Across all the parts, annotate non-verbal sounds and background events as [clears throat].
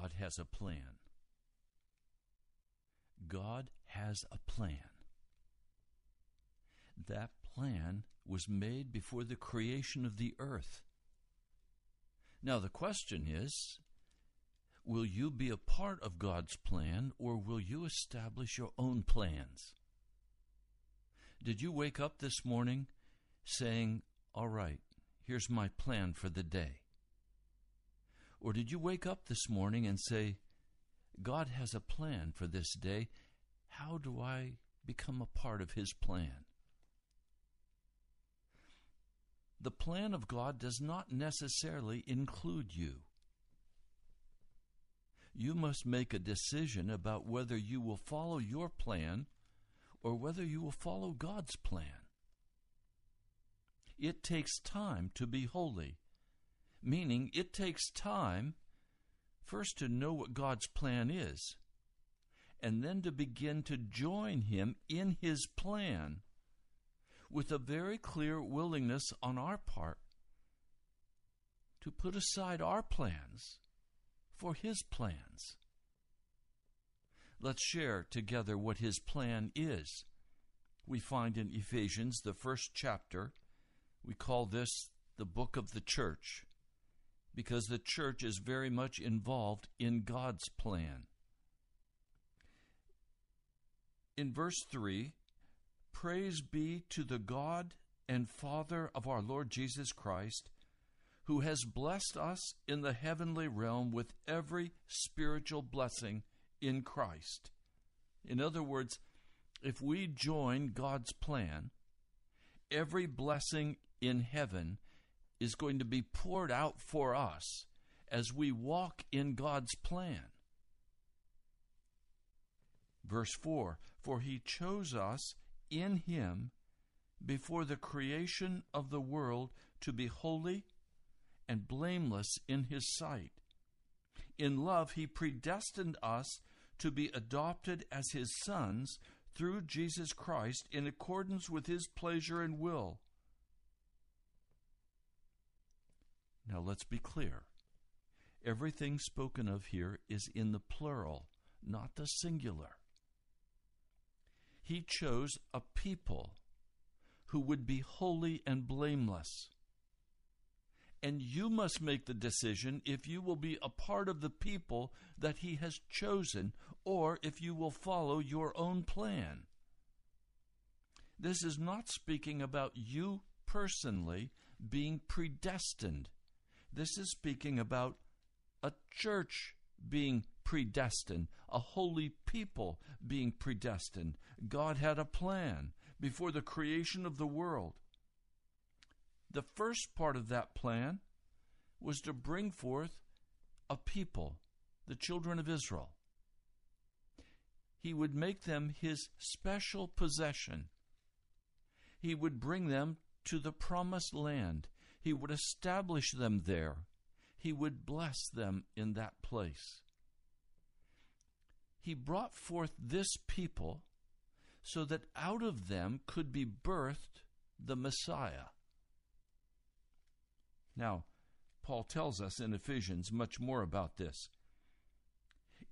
God has a plan. God has a plan. That plan was made before the creation of the earth. Now, the question is will you be a part of God's plan or will you establish your own plans? Did you wake up this morning saying, All right, here's my plan for the day? Or did you wake up this morning and say, God has a plan for this day? How do I become a part of His plan? The plan of God does not necessarily include you. You must make a decision about whether you will follow your plan or whether you will follow God's plan. It takes time to be holy, meaning it takes time first to know what God's plan is, and then to begin to join Him in His plan with a very clear willingness on our part to put aside our plans for His plans. Let's share together what His plan is. We find in Ephesians, the first chapter, we call this the book of the church because the church is very much involved in God's plan. In verse 3, Praise be to the God and Father of our Lord Jesus Christ, who has blessed us in the heavenly realm with every spiritual blessing in Christ. In other words, if we join God's plan, every blessing in heaven is going to be poured out for us as we walk in God's plan. Verse 4 For he chose us in him before the creation of the world to be holy and blameless in his sight. In love, he predestined us to be adopted as his sons through Jesus Christ in accordance with his pleasure and will. Now let's be clear. Everything spoken of here is in the plural, not the singular. He chose a people who would be holy and blameless. And you must make the decision if you will be a part of the people that He has chosen or if you will follow your own plan. This is not speaking about you personally being predestined. This is speaking about a church being predestined, a holy people being predestined. God had a plan before the creation of the world. The first part of that plan was to bring forth a people, the children of Israel. He would make them his special possession. He would bring them to the promised land. He would establish them there. He would bless them in that place. He brought forth this people so that out of them could be birthed the Messiah. Now, Paul tells us in Ephesians much more about this.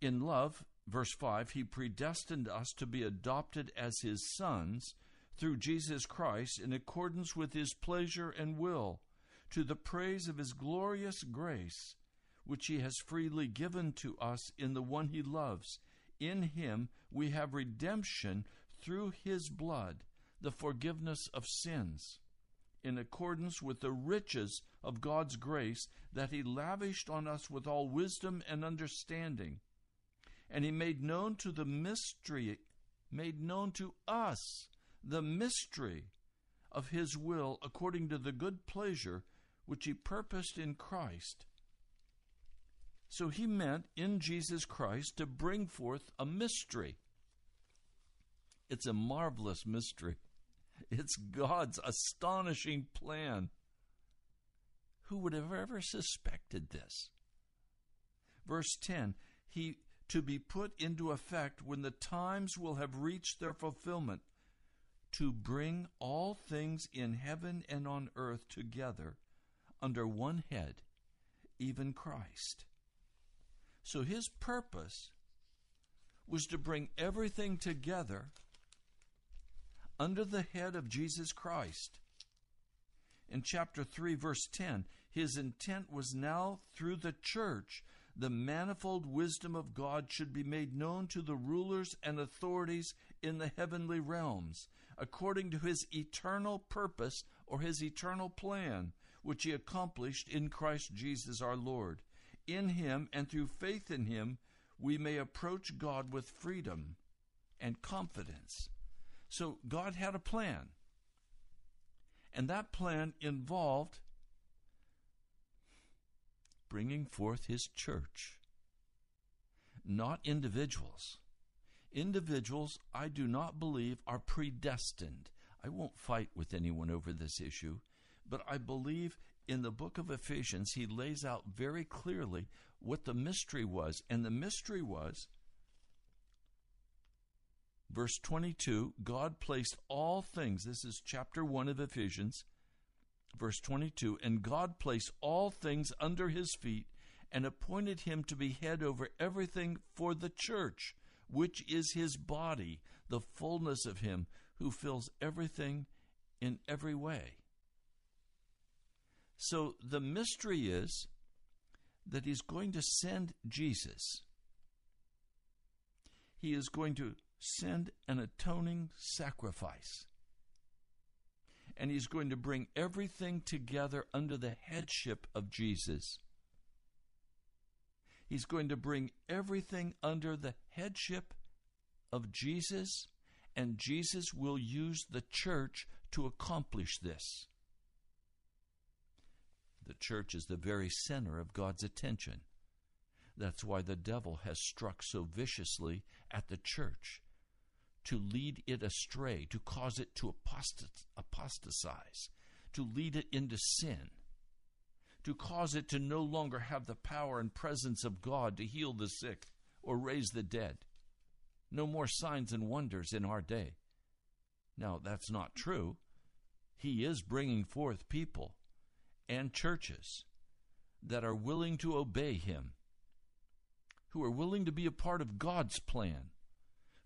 In love, verse 5, he predestined us to be adopted as his sons through Jesus Christ in accordance with his pleasure and will, to the praise of his glorious grace, which he has freely given to us in the one he loves. In him we have redemption through his blood, the forgiveness of sins in accordance with the riches of God's grace that He lavished on us with all wisdom and understanding. And He made known to the mystery, made known to us the mystery of His will according to the good pleasure which He purposed in Christ. So He meant in Jesus Christ to bring forth a mystery. It's a marvelous mystery. It's God's astonishing plan. Who would have ever suspected this? Verse 10 He to be put into effect when the times will have reached their fulfillment, to bring all things in heaven and on earth together under one head, even Christ. So his purpose was to bring everything together under the head of Jesus Christ. In chapter 3, verse 10, his intent was now through the church the manifold wisdom of God should be made known to the rulers and authorities in the heavenly realms, according to his eternal purpose or his eternal plan, which he accomplished in Christ Jesus our Lord. In him and through faith in him, we may approach God with freedom and confidence. So God had a plan. And that plan involved bringing forth his church, not individuals. individuals, I do not believe, are predestined. I won't fight with anyone over this issue, but I believe in the book of Ephesians, he lays out very clearly what the mystery was. And the mystery was, verse 22, God placed all things, this is chapter 1 of Ephesians, verse 22, and God placed all things under his feet and appointed him to be head over everything for the church, which is his body, the fullness of him who fills everything in every way. So the mystery is that he's going to send Jesus. He is going to send an atoning sacrifice. And he's going to bring everything together under the headship of Jesus. He's going to bring everything under the headship of Jesus, and Jesus will use the church to accomplish this. The church is the very center of God's attention. That's why the devil has struck so viciously at the church to lead it astray, to cause it to apostatize, to lead it into sin, to cause it to no longer have the power and presence of God to heal the sick or raise the dead. No more signs and wonders in our day. Now, that's not true. He is bringing forth people and churches that are willing to obey Him, who are willing to be a part of God's plan,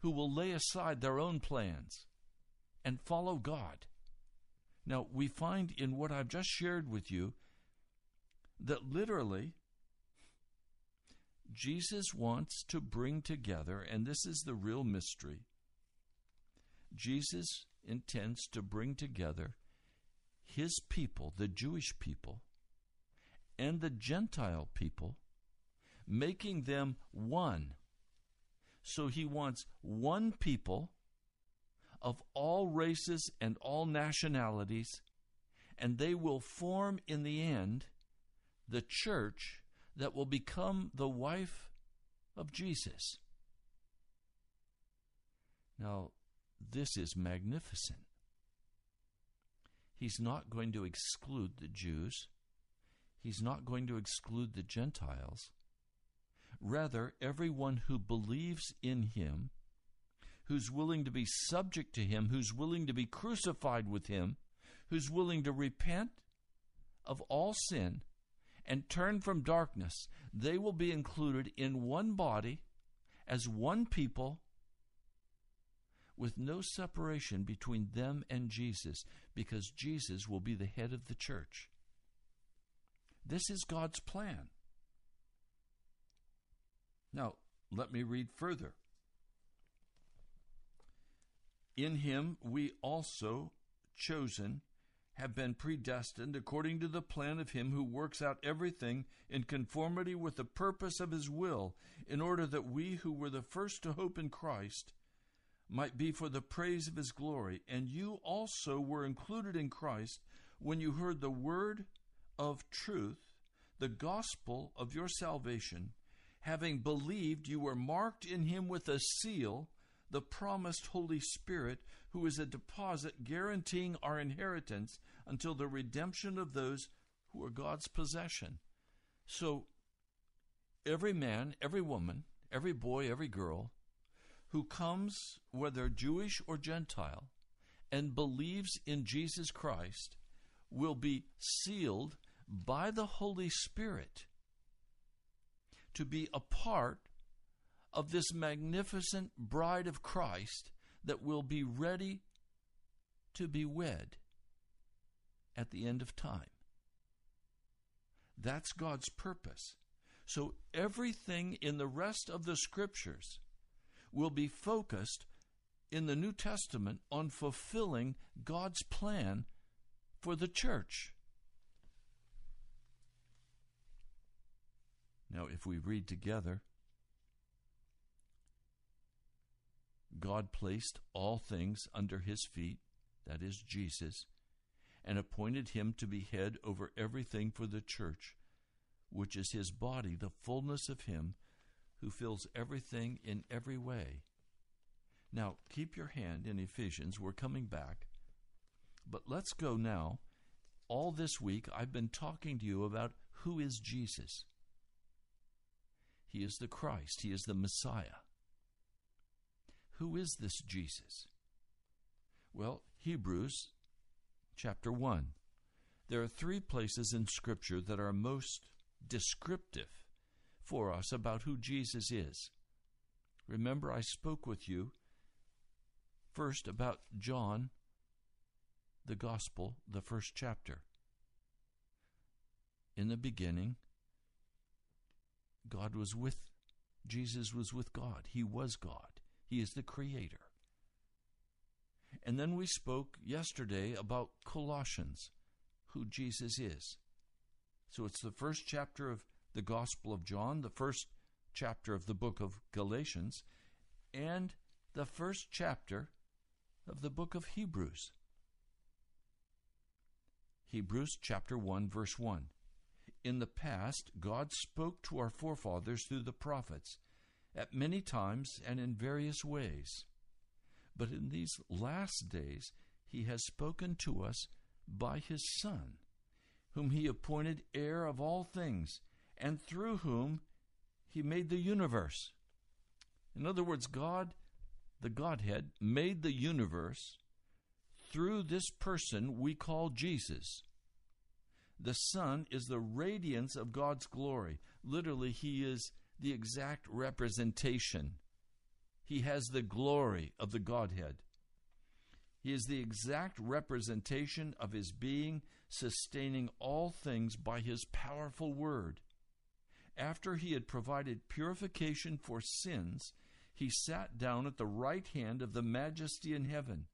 who will lay aside their own plans and follow God. Now, we find in what I've just shared with you that literally Jesus wants to bring together, and this is the real mystery. Jesus intends to bring together his people, the Jewish people, and the Gentile people, making them one. So he wants one people of all races and all nationalities, and they will form in the end the church that will become the wife of Jesus. Now, this is magnificent. He's not going to exclude the Jews. He's not going to exclude the Gentiles. Rather, everyone who believes in him, who's willing to be subject to him, who's willing to be crucified with him, who's willing to repent of all sin and turn from darkness, they will be included in one body as one people with no separation between them and Jesus, because Jesus will be the head of the church. This is God's plan. Now, let me read further. In him we also chosen have been predestined according to the plan of him who works out everything in conformity with the purpose of his will, in order that we who were the first to hope in Christ might be for the praise of his glory. And you also were included in Christ when you heard the word of truth, the gospel of your salvation. Having believed, you were marked in him with a seal, the promised Holy Spirit, who is a deposit guaranteeing our inheritance until the redemption of those who are God's possession. So, every man, every woman, every boy, every girl who comes, whether Jewish or Gentile, and believes in Jesus Christ will be sealed by the Holy Spirit to be a part of this magnificent bride of Christ that will be ready to be wed at the end of time. That's God's purpose. So everything in the rest of the scriptures will be focused in the New Testament on fulfilling God's plan for the church. Now, if we read together, God placed all things under his feet, that is, Jesus, and appointed him to be head over everything for the church, which is his body, the fullness of him who fills everything in every way. Now, keep your hand in Ephesians. We're coming back. But let's go now. All this week, I've been talking to you about who is Jesus. He is the Christ, He is the Messiah. Who is this Jesus? Well, Hebrews chapter 1. There are three places in Scripture that are most descriptive for us about who Jesus is. Remember, I spoke with you first about John, the Gospel, the first chapter. In the beginning, God was with, Jesus was with God. He was God. He is the Creator. And then we spoke yesterday about Colossians, who Jesus is. So it's the first chapter of the Gospel of John, the first chapter of the book of Galatians, and the first chapter of the book of Hebrews. Hebrews chapter 1, verse 1. In the past, God spoke to our forefathers through the prophets at many times and in various ways. But in these last days, He has spoken to us by His Son, whom He appointed heir of all things and through whom he made the universe. In other words, God, the Godhead, made the universe through this person we call Jesus. The Son is the radiance of God's glory. Literally, he is the exact representation. He has the glory of the Godhead. He is the exact representation of his being, sustaining all things by his powerful word. After he had provided purification for sins, he sat down at the right hand of the majesty in heaven.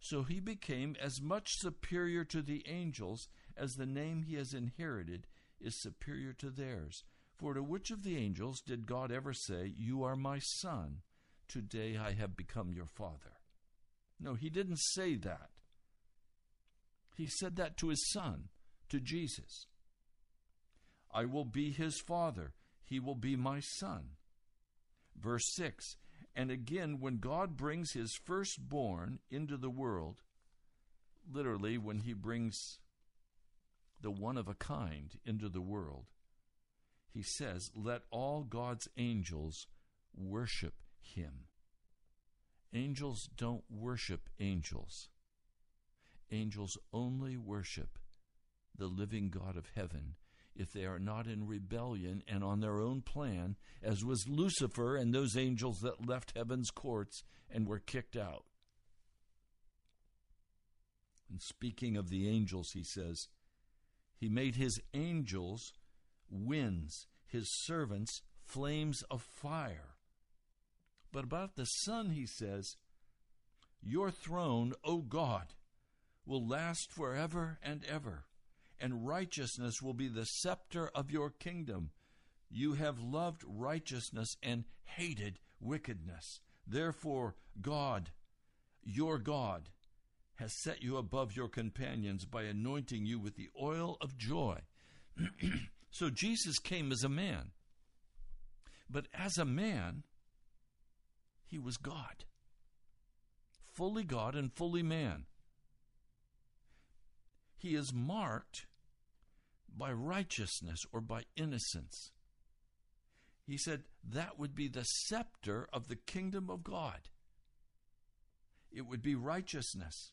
So he became as much superior to the angels as the name he has inherited is superior to theirs. For to which of the angels did God ever say, You are my son, today I have become your father? No, he didn't say that. He said that to his son, to Jesus. I will be his father, he will be my son. Verse 6 And again, when God brings his firstborn into the world, literally, when he brings the one of a kind into the world, he says, Let all God's angels worship him. Angels don't worship angels. Angels only worship the living God of heaven if they are not in rebellion and on their own plan, as was Lucifer and those angels that left heaven's courts and were kicked out. And speaking of the angels, he says, He made his angels winds, his servants flames of fire. But about the Son, he says, Your throne, O God, will last forever and ever and righteousness will be the scepter of your kingdom. You have loved righteousness and hated wickedness. Therefore, God, your God, has set you above your companions by anointing you with the oil of joy. [clears throat] so Jesus came as a man. But as a man, he was God. Fully God and fully man. He is marked by righteousness or by innocence. He said that would be the scepter of the kingdom of God. It would be righteousness.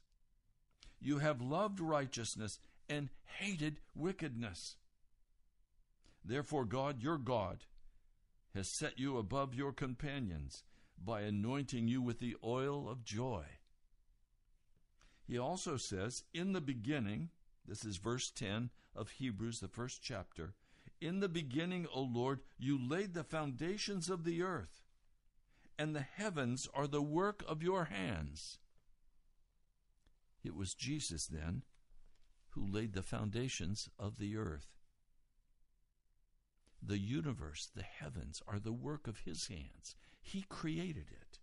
You have loved righteousness and hated wickedness. Therefore, God, your God, has set you above your companions by anointing you with the oil of joy. He also says, In the beginning, this is verse 10 of Hebrews, the first chapter. In the beginning, O Lord, you laid the foundations of the earth, and the heavens are the work of your hands. It was Jesus, then, who laid the foundations of the earth. The universe, the heavens, are the work of his hands. He created it.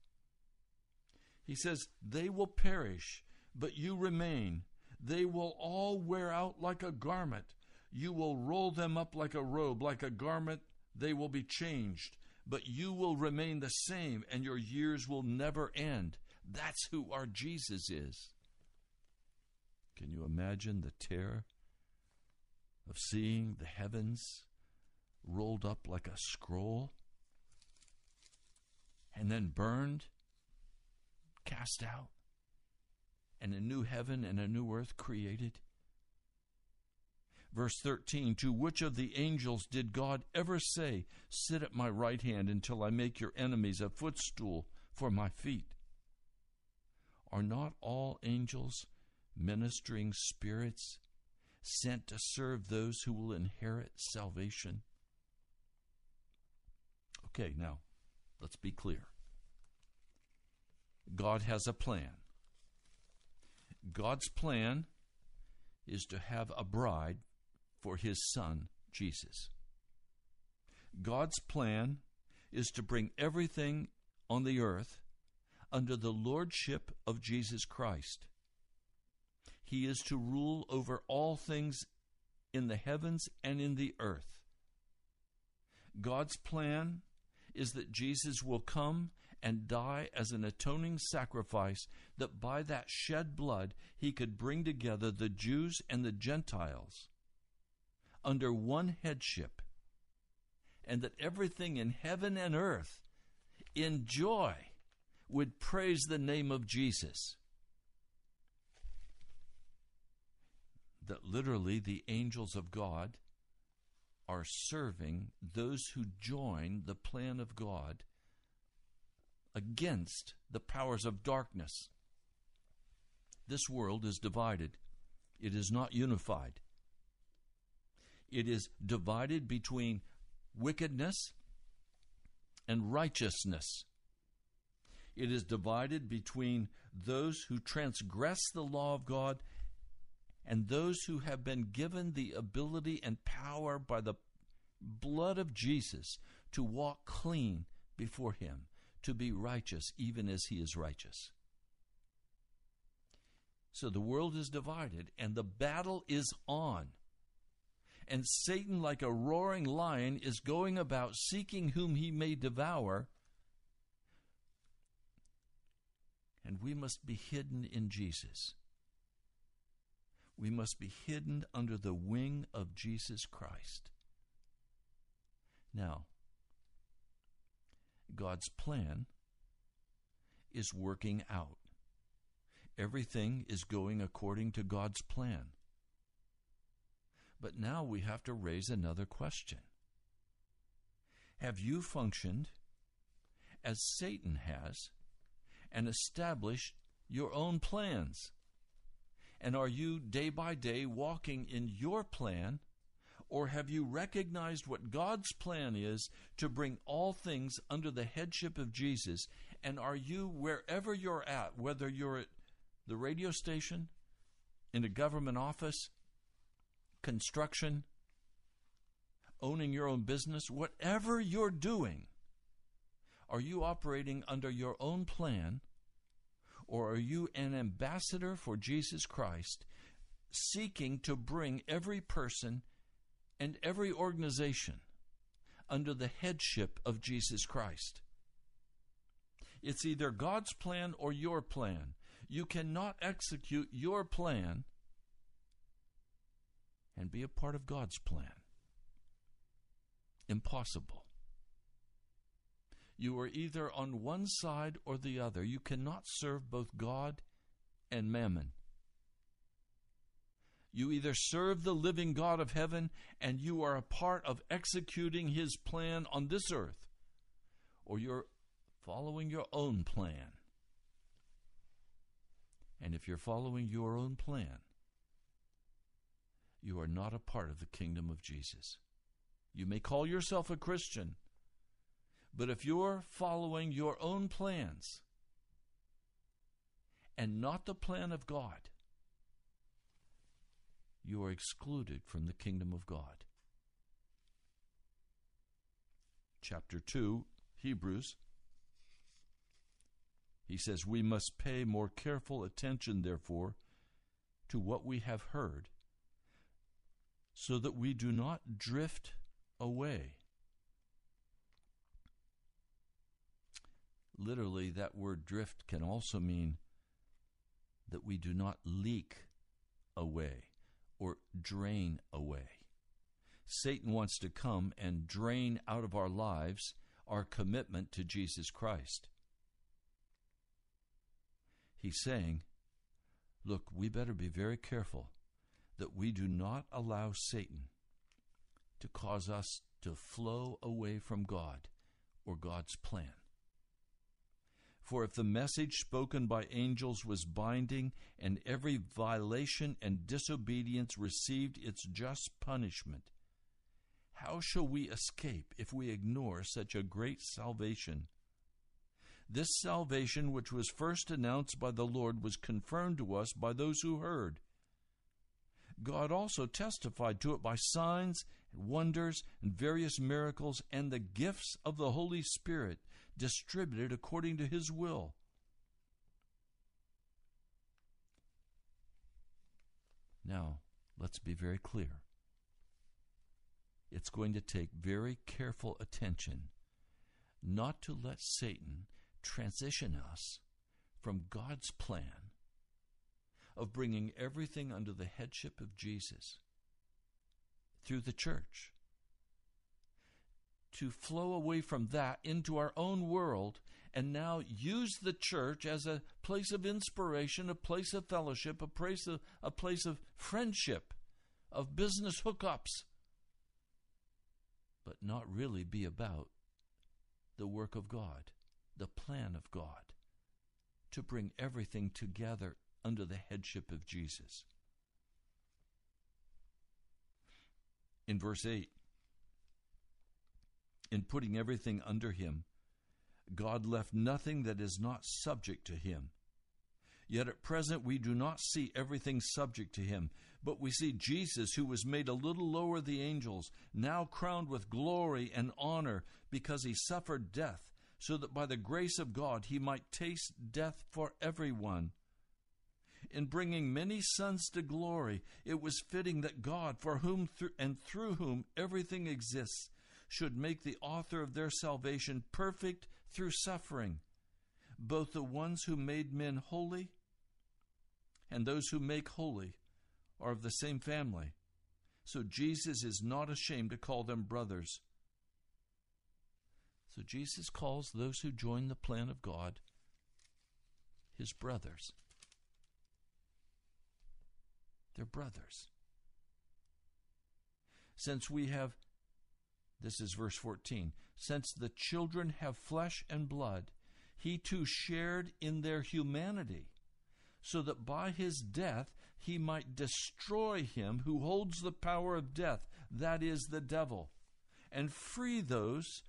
He says, They will perish, but you remain. They will all wear out like a garment. You will roll them up like a robe, like a garment, they will be changed. but you will remain the same and your years will never end. That's who our Jesus is. Can you imagine the terror of seeing the heavens rolled up like a scroll and then burned, cast out, and a new heaven and a new earth created? Verse 13 To which of the angels did God ever say, Sit at my right hand until I make your enemies a footstool for my feet? Are not all angels ministering spirits sent to serve those who will inherit salvation? Okay, now, let's be clear. God has a plan. God's plan is to have a bride for his son, Jesus. God's plan is to bring everything on the earth under the lordship of Jesus Christ. He is to rule over all things in the heavens and in the earth. God's plan is that Jesus will come and die as an atoning sacrifice, that by that shed blood he could bring together the Jews and the Gentiles under one headship, and that everything in heaven and earth in joy would praise the name of Jesus. That literally the angels of God are serving those who join the plan of God against the powers of darkness. This world is divided, it is not unified. It is divided between wickedness and righteousness. It is divided between those who transgress the law of God and those who have been given the ability and power by the blood of Jesus to walk clean before Him, to be righteous even as He is righteous. So the world is divided and the battle is on and Satan, like a roaring lion, is going about seeking whom he may devour. And we must be hidden in Jesus. We must be hidden under the wing of Jesus Christ. Now, God's plan is working out. Everything is going according to God's plan. But now we have to raise another question Have you functioned as Satan has and established your own plans? And are you day by day walking in your plan? Or have you recognized what God's plan is to bring all things under the headship of Jesus? And are you, wherever you're at, whether you're at the radio station, in a government office, construction, owning your own business, whatever you're doing, are you operating under your own plan or are you an ambassador for Jesus Christ seeking to bring every person and every organization under the headship of Jesus Christ? It's either God's plan or your plan. You cannot execute your plan and be a part of God's plan. Impossible. You are either on one side or the other. You cannot serve both God and mammon. You either serve the living God of heaven and you are a part of executing his plan on this earth, or you're following your own plan. And if you're following your own plan, you are not a part of the kingdom of Jesus. You may call yourself a Christian, but if you're following your own plans and not the plan of God, you are excluded from the kingdom of God. Chapter 2, Hebrews. He says, We must pay more careful attention, therefore, to what we have heard so that we do not drift away. literally, that word drift can also mean that we do not leak away or drain away. Satan wants to come and drain out of our lives our commitment to Jesus Christ. He's saying, Look, we better be very careful that we do not allow Satan to cause us to flow away from God or God's plan. For if the message spoken by angels was binding, and every violation and disobedience received its just punishment, how shall we escape if we ignore such a great salvation? This salvation, which was first announced by the Lord, was confirmed to us by those who heard. God also testified to it by signs and wonders and various miracles and the gifts of the Holy Spirit distributed according to his will. Now, let's be very clear. It's going to take very careful attention not to let Satan transition us from God's plan of bringing everything under the headship of Jesus through the church. To flow away from that into our own world and now use the church as a place of inspiration, a place of fellowship, a place of, a place of friendship, of business hookups, but not really be about the work of God, the plan of God, to bring everything together under the headship of Jesus. In verse 8, in putting everything under him, God left nothing that is not subject to him. Yet at present we do not see everything subject to him, but we see Jesus, who was made a little lower than the angels, now crowned with glory and honor because he suffered death, so that by the grace of God he might taste death for everyone in bringing many sons to glory, it was fitting that God, for whom th- and through whom everything exists, should make the author of their salvation perfect through suffering, both the ones who made men holy and those who make holy are of the same family. So Jesus is not ashamed to call them brothers. So Jesus calls those who join the plan of God his brothers. They're brothers. Since we have, this is verse 14, since the children have flesh and blood, he too shared in their humanity, so that by his death he might destroy him who holds the power of death, that is, the devil, and free those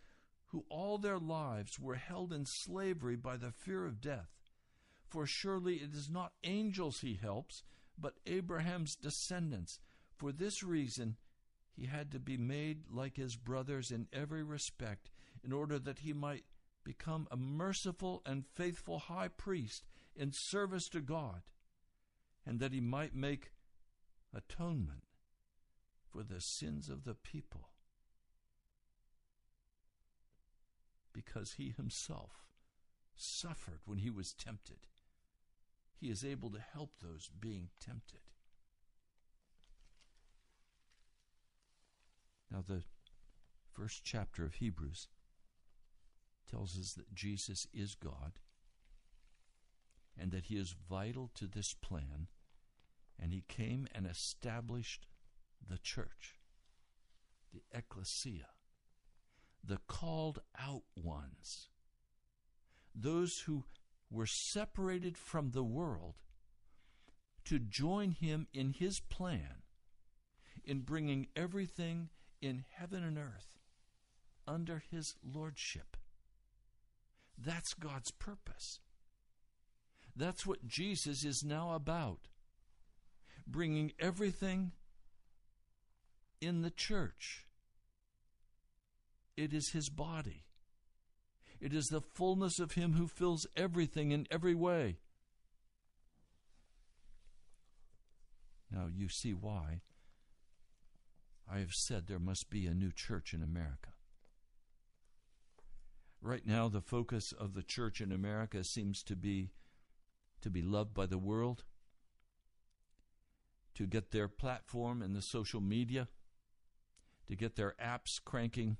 who all their lives were held in slavery by the fear of death. For surely it is not angels he helps, but Abraham's descendants. For this reason, he had to be made like his brothers in every respect, in order that he might become a merciful and faithful high priest in service to God, and that he might make atonement for the sins of the people. Because he himself suffered when he was tempted he is able to help those being tempted. Now, the first chapter of Hebrews tells us that Jesus is God and that he is vital to this plan, and he came and established the church, the ecclesia, the called out ones, those who were separated from the world to join him in his plan in bringing everything in heaven and earth under his lordship. That's God's purpose. That's what Jesus is now about. Bringing everything in the church. It is his body. It is the fullness of Him who fills everything in every way. Now you see why I have said there must be a new church in America. Right now, the focus of the church in America seems to be to be loved by the world, to get their platform in the social media, to get their apps cranking,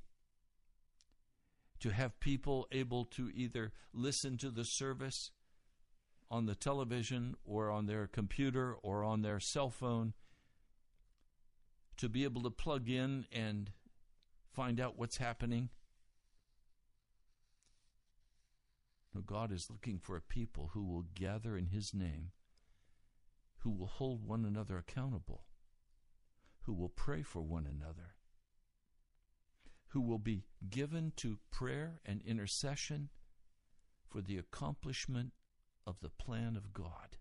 to have people able to either listen to the service on the television or on their computer or on their cell phone, to be able to plug in and find out what's happening. No, God is looking for a people who will gather in His name, who will hold one another accountable, who will pray for one another, who will be given to prayer and intercession for the accomplishment of the plan of God.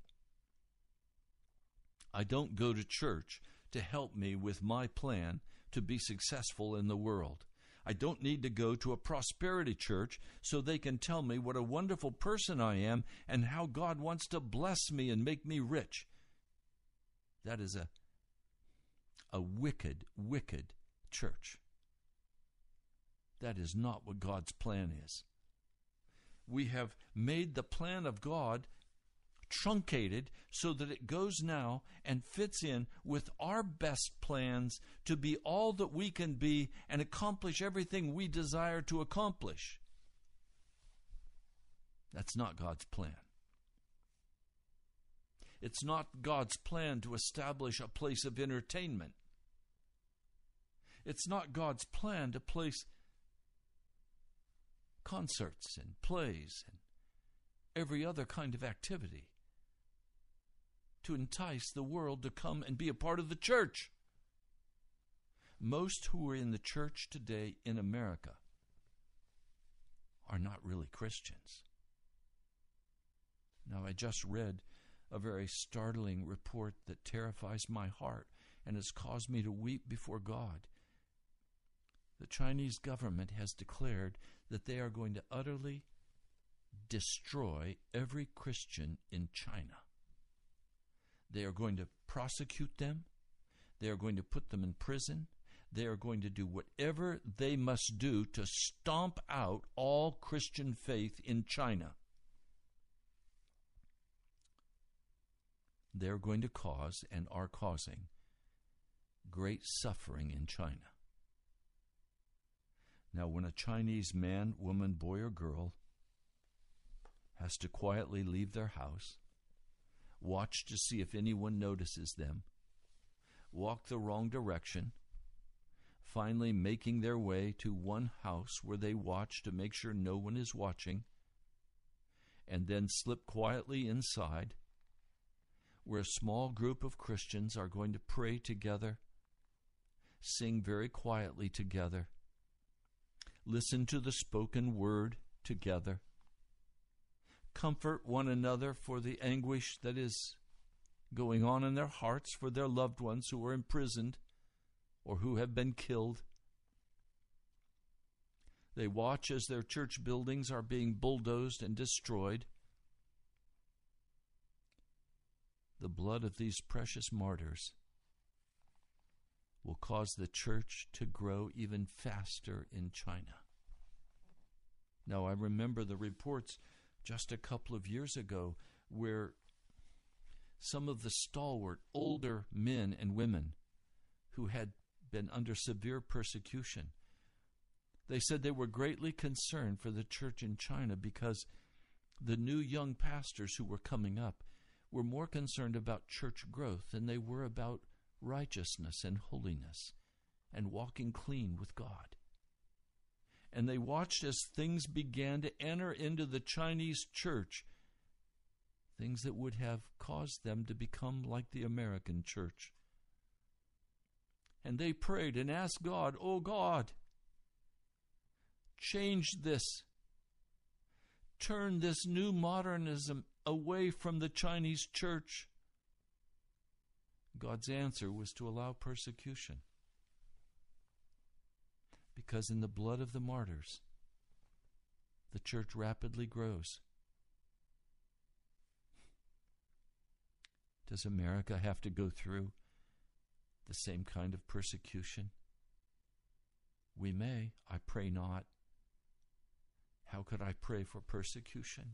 I don't go to church to help me with my plan to be successful in the world. I don't need to go to a prosperity church so they can tell me what a wonderful person I am and how God wants to bless me and make me rich. That is a, a wicked, wicked church. That is not what God's plan is. We have made the plan of God truncated so that it goes now and fits in with our best plans to be all that we can be and accomplish everything we desire to accomplish. That's not God's plan. It's not God's plan to establish a place of entertainment. It's not God's plan to place concerts and plays and every other kind of activity to entice the world to come and be a part of the church. Most who are in the church today in America are not really Christians. Now, I just read a very startling report that terrifies my heart and has caused me to weep before God. The Chinese government has declared that they are going to utterly destroy every Christian in China. They are going to prosecute them. They are going to put them in prison. They are going to do whatever they must do to stomp out all Christian faith in China. They're going to cause and are causing great suffering in China. Now, when a Chinese man, woman, boy, or girl has to quietly leave their house, watch to see if anyone notices them, walk the wrong direction, finally making their way to one house where they watch to make sure no one is watching, and then slip quietly inside, where a small group of Christians are going to pray together, sing very quietly together, listen to the spoken word together comfort one another for the anguish that is going on in their hearts for their loved ones who are imprisoned or who have been killed. They watch as their church buildings are being bulldozed and destroyed. The blood of these precious martyrs will cause the church to grow even faster in China. Now, I remember the reports just a couple of years ago where some of the stalwart older men and women who had been under severe persecution they said they were greatly concerned for the church in China because the new young pastors who were coming up were more concerned about church growth than they were about righteousness and holiness and walking clean with God and they watched as things began to enter into the Chinese church, things that would have caused them to become like the American church. And they prayed and asked God, Oh God, change this. Turn this new modernism away from the Chinese church. God's answer was to allow persecution because in the blood of the martyrs, the church rapidly grows. Does America have to go through the same kind of persecution? We may, I pray not. How could I pray for persecution?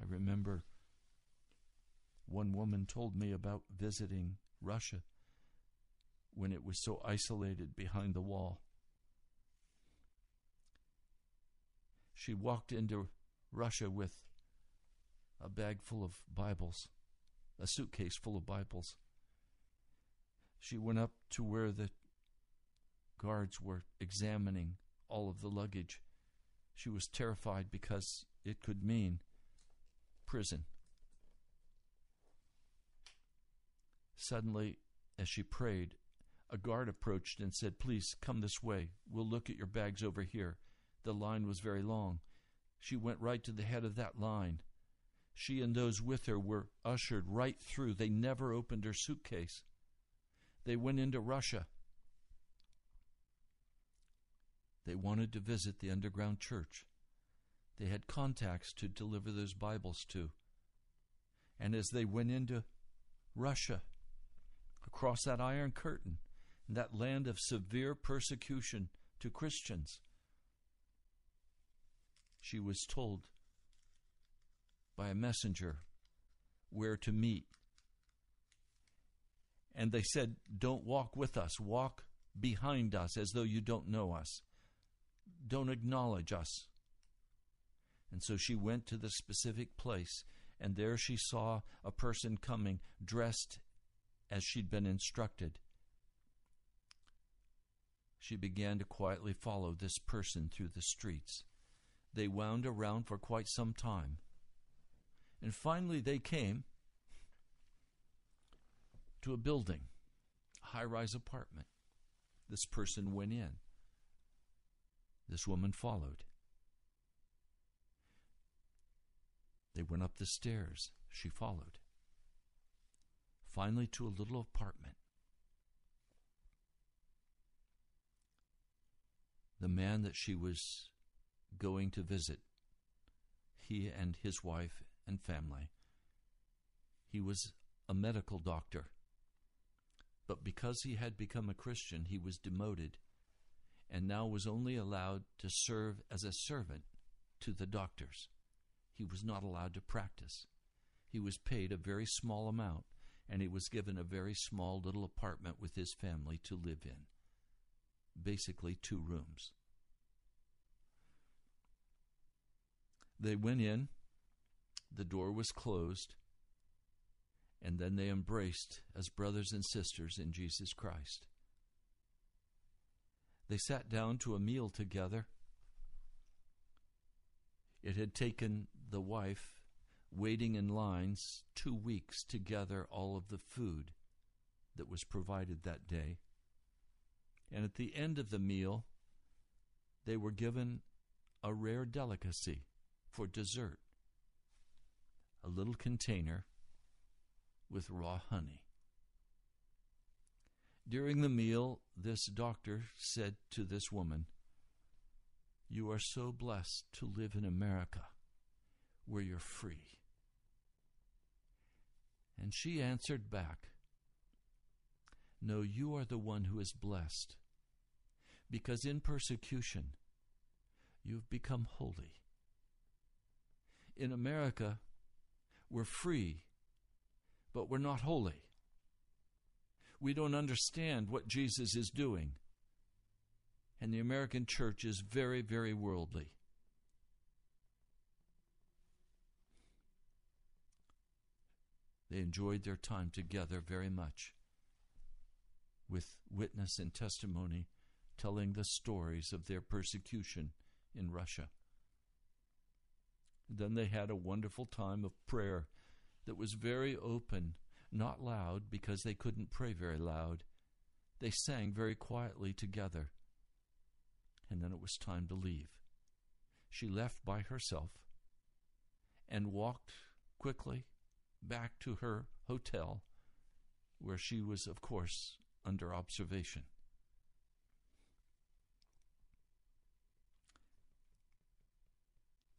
I remember one woman told me about visiting Russia when it was so isolated behind the wall. She walked into Russia with a bag full of Bibles, a suitcase full of Bibles. She went up to where the guards were examining all of the luggage. She was terrified because it could mean prison. Suddenly, as she prayed, a guard approached and said, Please come this way. We'll look at your bags over here. The line was very long. She went right to the head of that line. She and those with her were ushered right through. They never opened her suitcase. They went into Russia. They wanted to visit the underground church. They had contacts to deliver those Bibles to. And as they went into Russia, across that Iron Curtain, that land of severe persecution to Christians, she was told by a messenger where to meet. And they said, Don't walk with us, walk behind us as though you don't know us. Don't acknowledge us. And so she went to the specific place, and there she saw a person coming dressed as she'd been instructed. She began to quietly follow this person through the streets. They wound around for quite some time. And finally, they came to a building, a high rise apartment. This person went in. This woman followed. They went up the stairs. She followed. Finally, to a little apartment. The man that she was going to visit, he and his wife and family, he was a medical doctor. But because he had become a Christian, he was demoted and now was only allowed to serve as a servant to the doctors he was not allowed to practice. He was paid a very small amount, and he was given a very small little apartment with his family to live in. Basically, two rooms. They went in, the door was closed, and then they embraced as brothers and sisters in Jesus Christ. They sat down to a meal together. It had taken the wife waiting in lines two weeks to gather all of the food that was provided that day. And at the end of the meal, they were given a rare delicacy for dessert a little container with raw honey. During the meal, this doctor said to this woman, You are so blessed to live in America where you're free. And she answered back, No, you are the one who is blessed, because in persecution you've become holy. In America, we're free, but we're not holy. We don't understand what Jesus is doing. And the American church is very, very worldly. They enjoyed their time together very much with witness and testimony, telling the stories of their persecution in Russia. Then they had a wonderful time of prayer that was very open, not loud because they couldn't pray very loud. They sang very quietly together. And then it was time to leave. She left by herself and walked quickly back to her hotel, where she was, of course, under observation.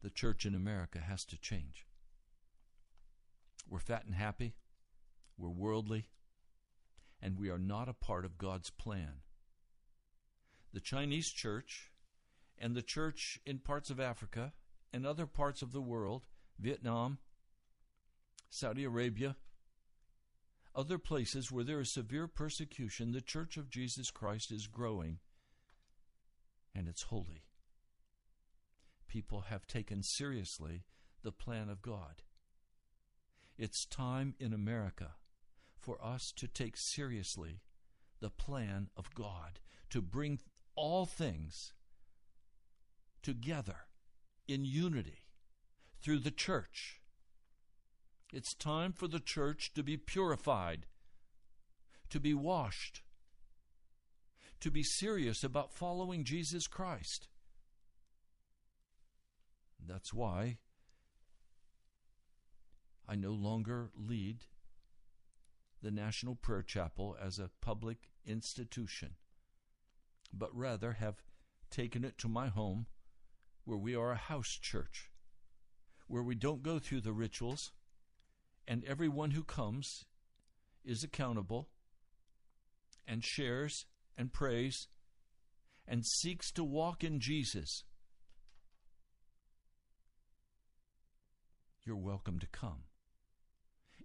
The church in America has to change. We're fat and happy, we're worldly, and we are not a part of God's plan. the Chinese church and the church in parts of Africa and other parts of the world, Vietnam, Saudi Arabia, other places where there is severe persecution, the church of Jesus Christ is growing and it's holy. People have taken seriously the plan of God. It's time in America for us to take seriously the plan of God to bring all things together in unity through the church. It's time for the church to be purified, to be washed, to be serious about following Jesus Christ. That's why I no longer lead the National Prayer Chapel as a public institution, but rather have taken it to my home where we are a house church, where we don't go through the rituals, and everyone who comes is accountable and shares and prays and seeks to walk in Jesus. You're welcome to come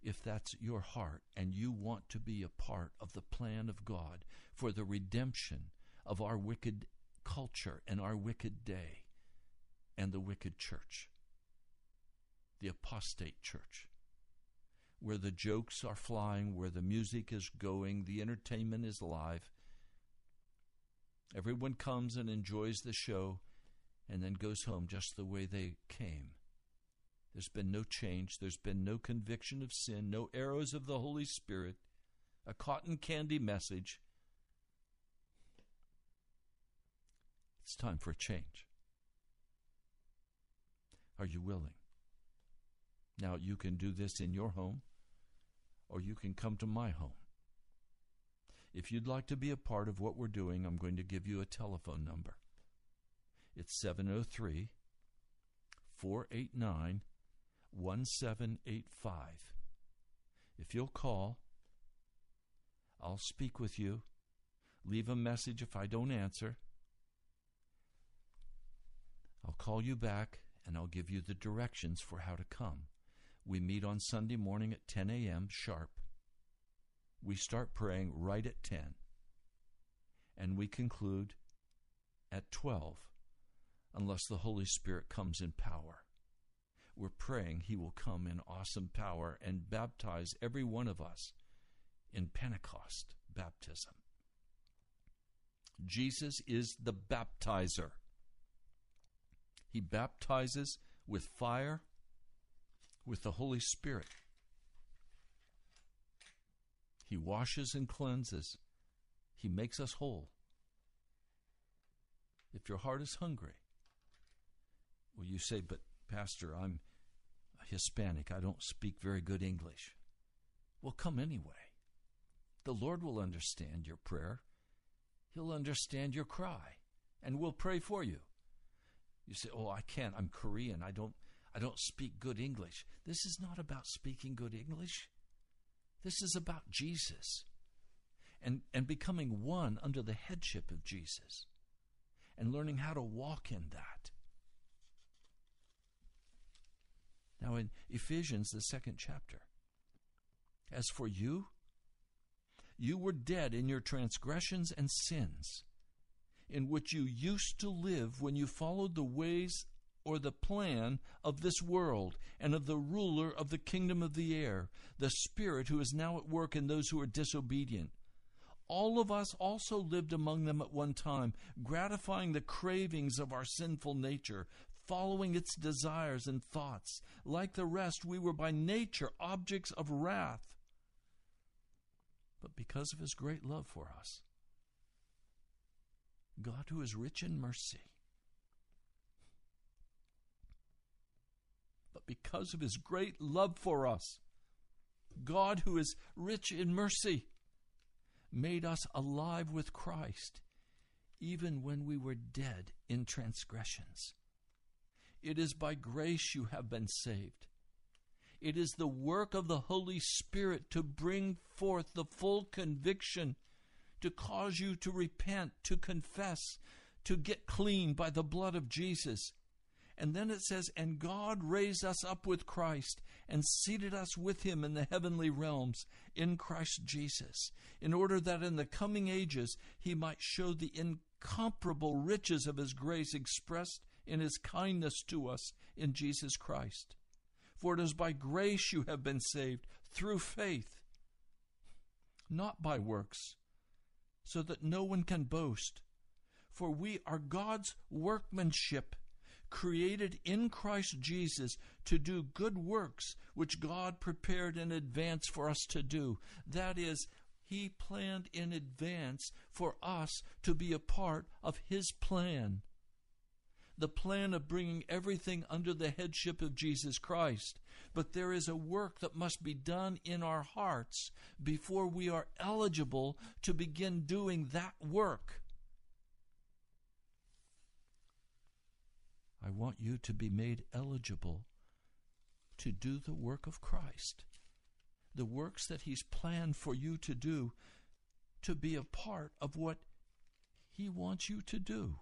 if that's your heart and you want to be a part of the plan of God for the redemption of our wicked culture and our wicked day and the wicked church, the apostate church, where the jokes are flying, where the music is going, the entertainment is live. Everyone comes and enjoys the show and then goes home just the way they came. There's been no change. There's been no conviction of sin, no arrows of the Holy Spirit, a cotton candy message. It's time for a change. Are you willing? Now, you can do this in your home, or you can come to my home. If you'd like to be a part of what we're doing, I'm going to give you a telephone number. It's 703 489 1785. If you'll call, I'll speak with you. Leave a message if I don't answer. I'll call you back and I'll give you the directions for how to come. We meet on Sunday morning at 10 a.m. sharp. We start praying right at 10. And we conclude at 12, unless the Holy Spirit comes in power we're praying He will come in awesome power and baptize every one of us in Pentecost baptism. Jesus is the baptizer. He baptizes with fire, with the Holy Spirit. He washes and cleanses. He makes us whole. If your heart is hungry, well, you say, but Pastor, I'm Hispanic. I don't speak very good English. Well, come anyway. The Lord will understand your prayer. He'll understand your cry, and we'll pray for you. You say, "Oh, I can't. I'm Korean. I don't I don't speak good English." This is not about speaking good English. This is about Jesus. And and becoming one under the headship of Jesus. And learning how to walk in that. Now, in Ephesians, the second chapter, as for you, you were dead in your transgressions and sins, in which you used to live when you followed the ways or the plan of this world and of the ruler of the kingdom of the air, the Spirit who is now at work in those who are disobedient. All of us also lived among them at one time, gratifying the cravings of our sinful nature, following its desires and thoughts. Like the rest, we were by nature objects of wrath. But because of his great love for us, God, who is rich in mercy, but because of his great love for us, God, who is rich in mercy, made us alive with Christ, even when we were dead in transgressions. It is by grace you have been saved. It is the work of the Holy Spirit to bring forth the full conviction to cause you to repent, to confess, to get clean by the blood of Jesus. And then it says, And God raised us up with Christ and seated us with him in the heavenly realms in Christ Jesus, in order that in the coming ages he might show the incomparable riches of his grace expressed in his kindness to us in Jesus Christ. For it is by grace you have been saved through faith, not by works, so that no one can boast. For we are God's workmanship, created in Christ Jesus to do good works which God prepared in advance for us to do. That is, He planned in advance for us to be a part of His plan the plan of bringing everything under the headship of Jesus Christ. But there is a work that must be done in our hearts before we are eligible to begin doing that work. I want you to be made eligible to do the work of Christ, the works that He's planned for you to do, to be a part of what He wants you to do.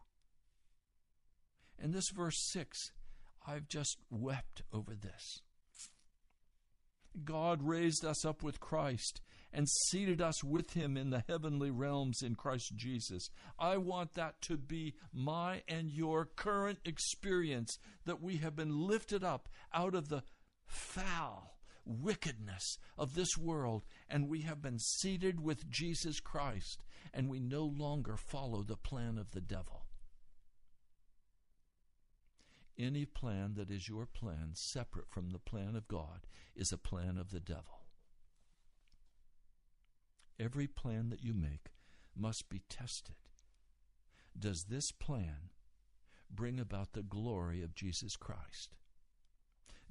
And this verse 6, I've just wept over this. God raised us up with Christ and seated us with him in the heavenly realms in Christ Jesus. I want that to be my and your current experience that we have been lifted up out of the foul wickedness of this world and we have been seated with Jesus Christ and we no longer follow the plan of the devil. Any plan that is your plan, separate from the plan of God, is a plan of the devil. Every plan that you make must be tested. Does this plan bring about the glory of Jesus Christ?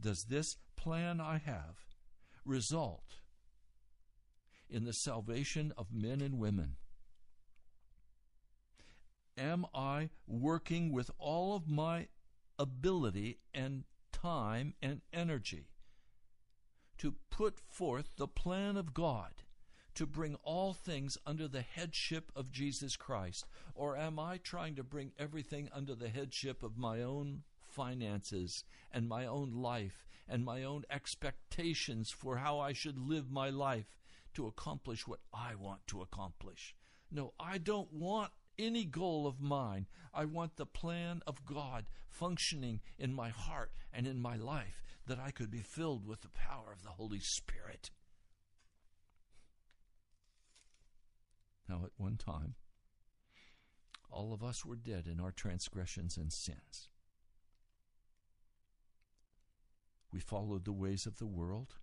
Does this plan I have result in the salvation of men and women? Am I working with all of my ability and time and energy to put forth the plan of God to bring all things under the headship of Jesus Christ? Or am I trying to bring everything under the headship of my own finances and my own life and my own expectations for how I should live my life to accomplish what I want to accomplish? No, I don't want any goal of mine. I want the plan of God functioning in my heart and in my life that I could be filled with the power of the Holy Spirit. Now, at one time, all of us were dead in our transgressions and sins. We followed the ways of the world.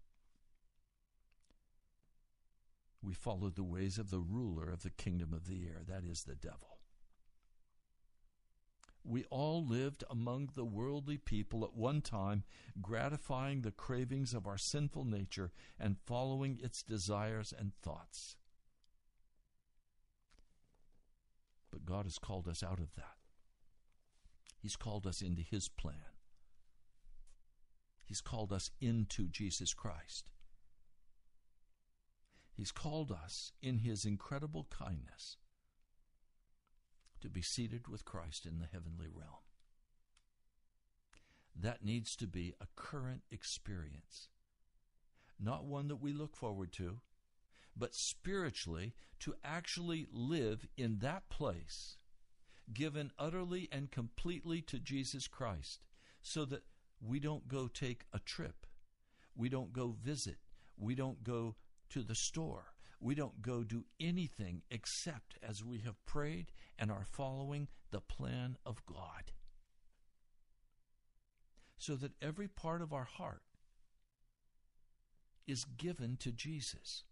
We followed the ways of the ruler of the kingdom of the air, that is the devil. We all lived among the worldly people at one time, gratifying the cravings of our sinful nature and following its desires and thoughts. But God has called us out of that. He's called us into His plan. He's called us into Jesus Christ. He's called us in His incredible kindness to be seated with Christ in the heavenly realm. That needs to be a current experience, not one that we look forward to, but spiritually to actually live in that place, given utterly and completely to Jesus Christ, so that we don't go take a trip, we don't go visit, we don't go to the store. We don't go do anything except as we have prayed and are following the plan of God. So that every part of our heart is given to Jesus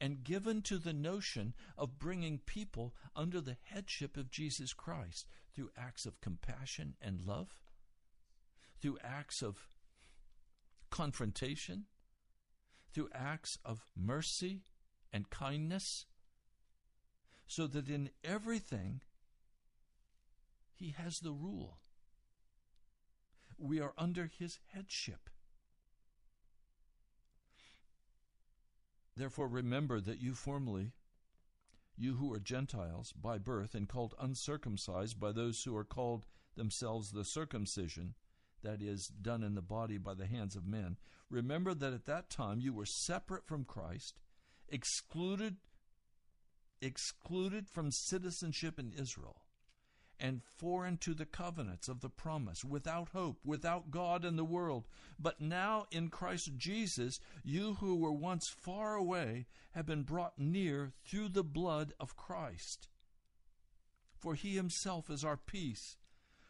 and given to the notion of bringing people under the headship of Jesus Christ through acts of compassion and love, through acts of confrontation, through acts of mercy and kindness, so that in everything he has the rule. We are under his headship. Therefore, remember that you formerly you who are Gentiles by birth and called uncircumcised by those who are called themselves the circumcision, that is, done in the body by the hands of men, remember that at that time you were separate from Christ, excluded excluded from citizenship in Israel and foreign to the covenants of the promise, without hope, without God in the world. But now in Christ Jesus, you who were once far away have been brought near through the blood of Christ. For he himself is our peace,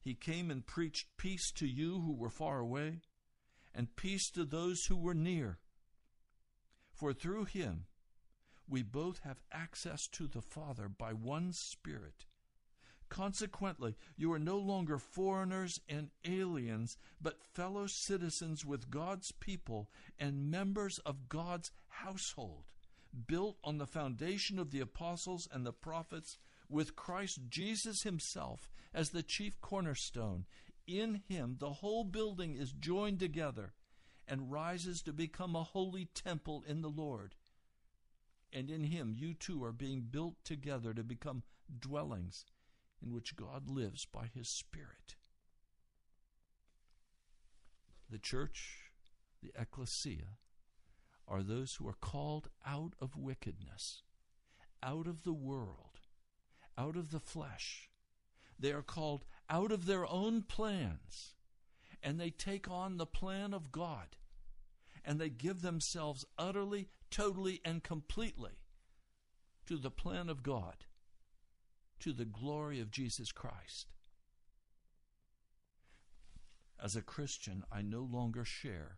He came and preached peace to you who were far away, and peace to those who were near. For through him we both have access to the Father by one Spirit. Consequently, you are no longer foreigners and aliens, but fellow citizens with God's people and members of God's household, built on the foundation of the apostles and the prophets, with Christ Jesus himself as the chief cornerstone. In him, the whole building is joined together and rises to become a holy temple in the Lord. And in him, you too are being built together to become dwellings in which God lives by His Spirit. The church, the ecclesia, are those who are called out of wickedness, out of the world, out of the flesh. They are called out of their own plans, and they take on the plan of God, and they give themselves utterly, totally, and completely to the plan of God to the glory of Jesus Christ. As a Christian, I no longer share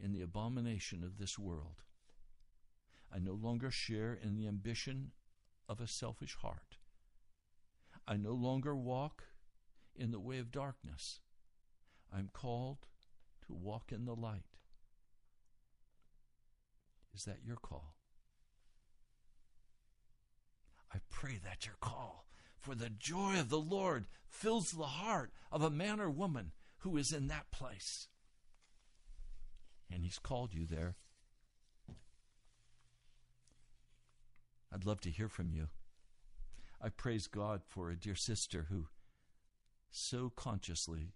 in the abomination of this world. I no longer share in the ambition of a selfish heart. I no longer walk in the way of darkness. I'm called to walk in the light. Is that your call? I pray that your call. For the joy of the Lord fills the heart of a man or woman who is in that place. And He's called you there. I'd love to hear from you. I praise God for a dear sister who so consciously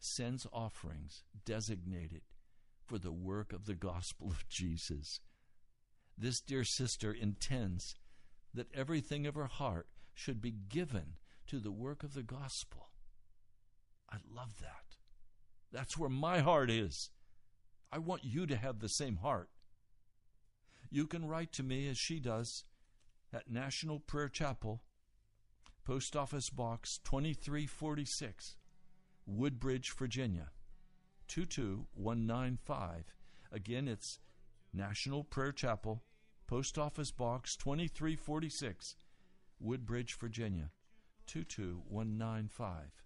sends offerings designated for the work of the gospel of Jesus. This dear sister intends that everything of her heart should be given to the work of the gospel. I love that. That's where my heart is. I want you to have the same heart. You can write to me as she does at National Prayer Chapel, Post Office Box 2346, Woodbridge, Virginia 22195. Again, it's National Prayer Chapel, Post Office Box 2346, Woodbridge, Virginia 22195.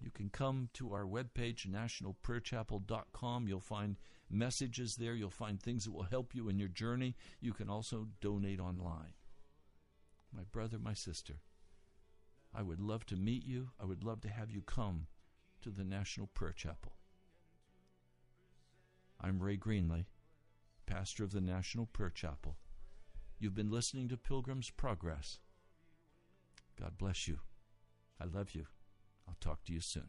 You can come to our webpage, nationalprayerchapel.com. You'll find messages there. You'll find things that will help you in your journey. You can also donate online. My brother, my sister, I would love to meet you. I would love to have you come to the National Prayer Chapel. I'm Ray Greenley pastor of the National Prayer Chapel. You've been listening to Pilgrim's Progress. God bless you. I love you. I'll talk to you soon.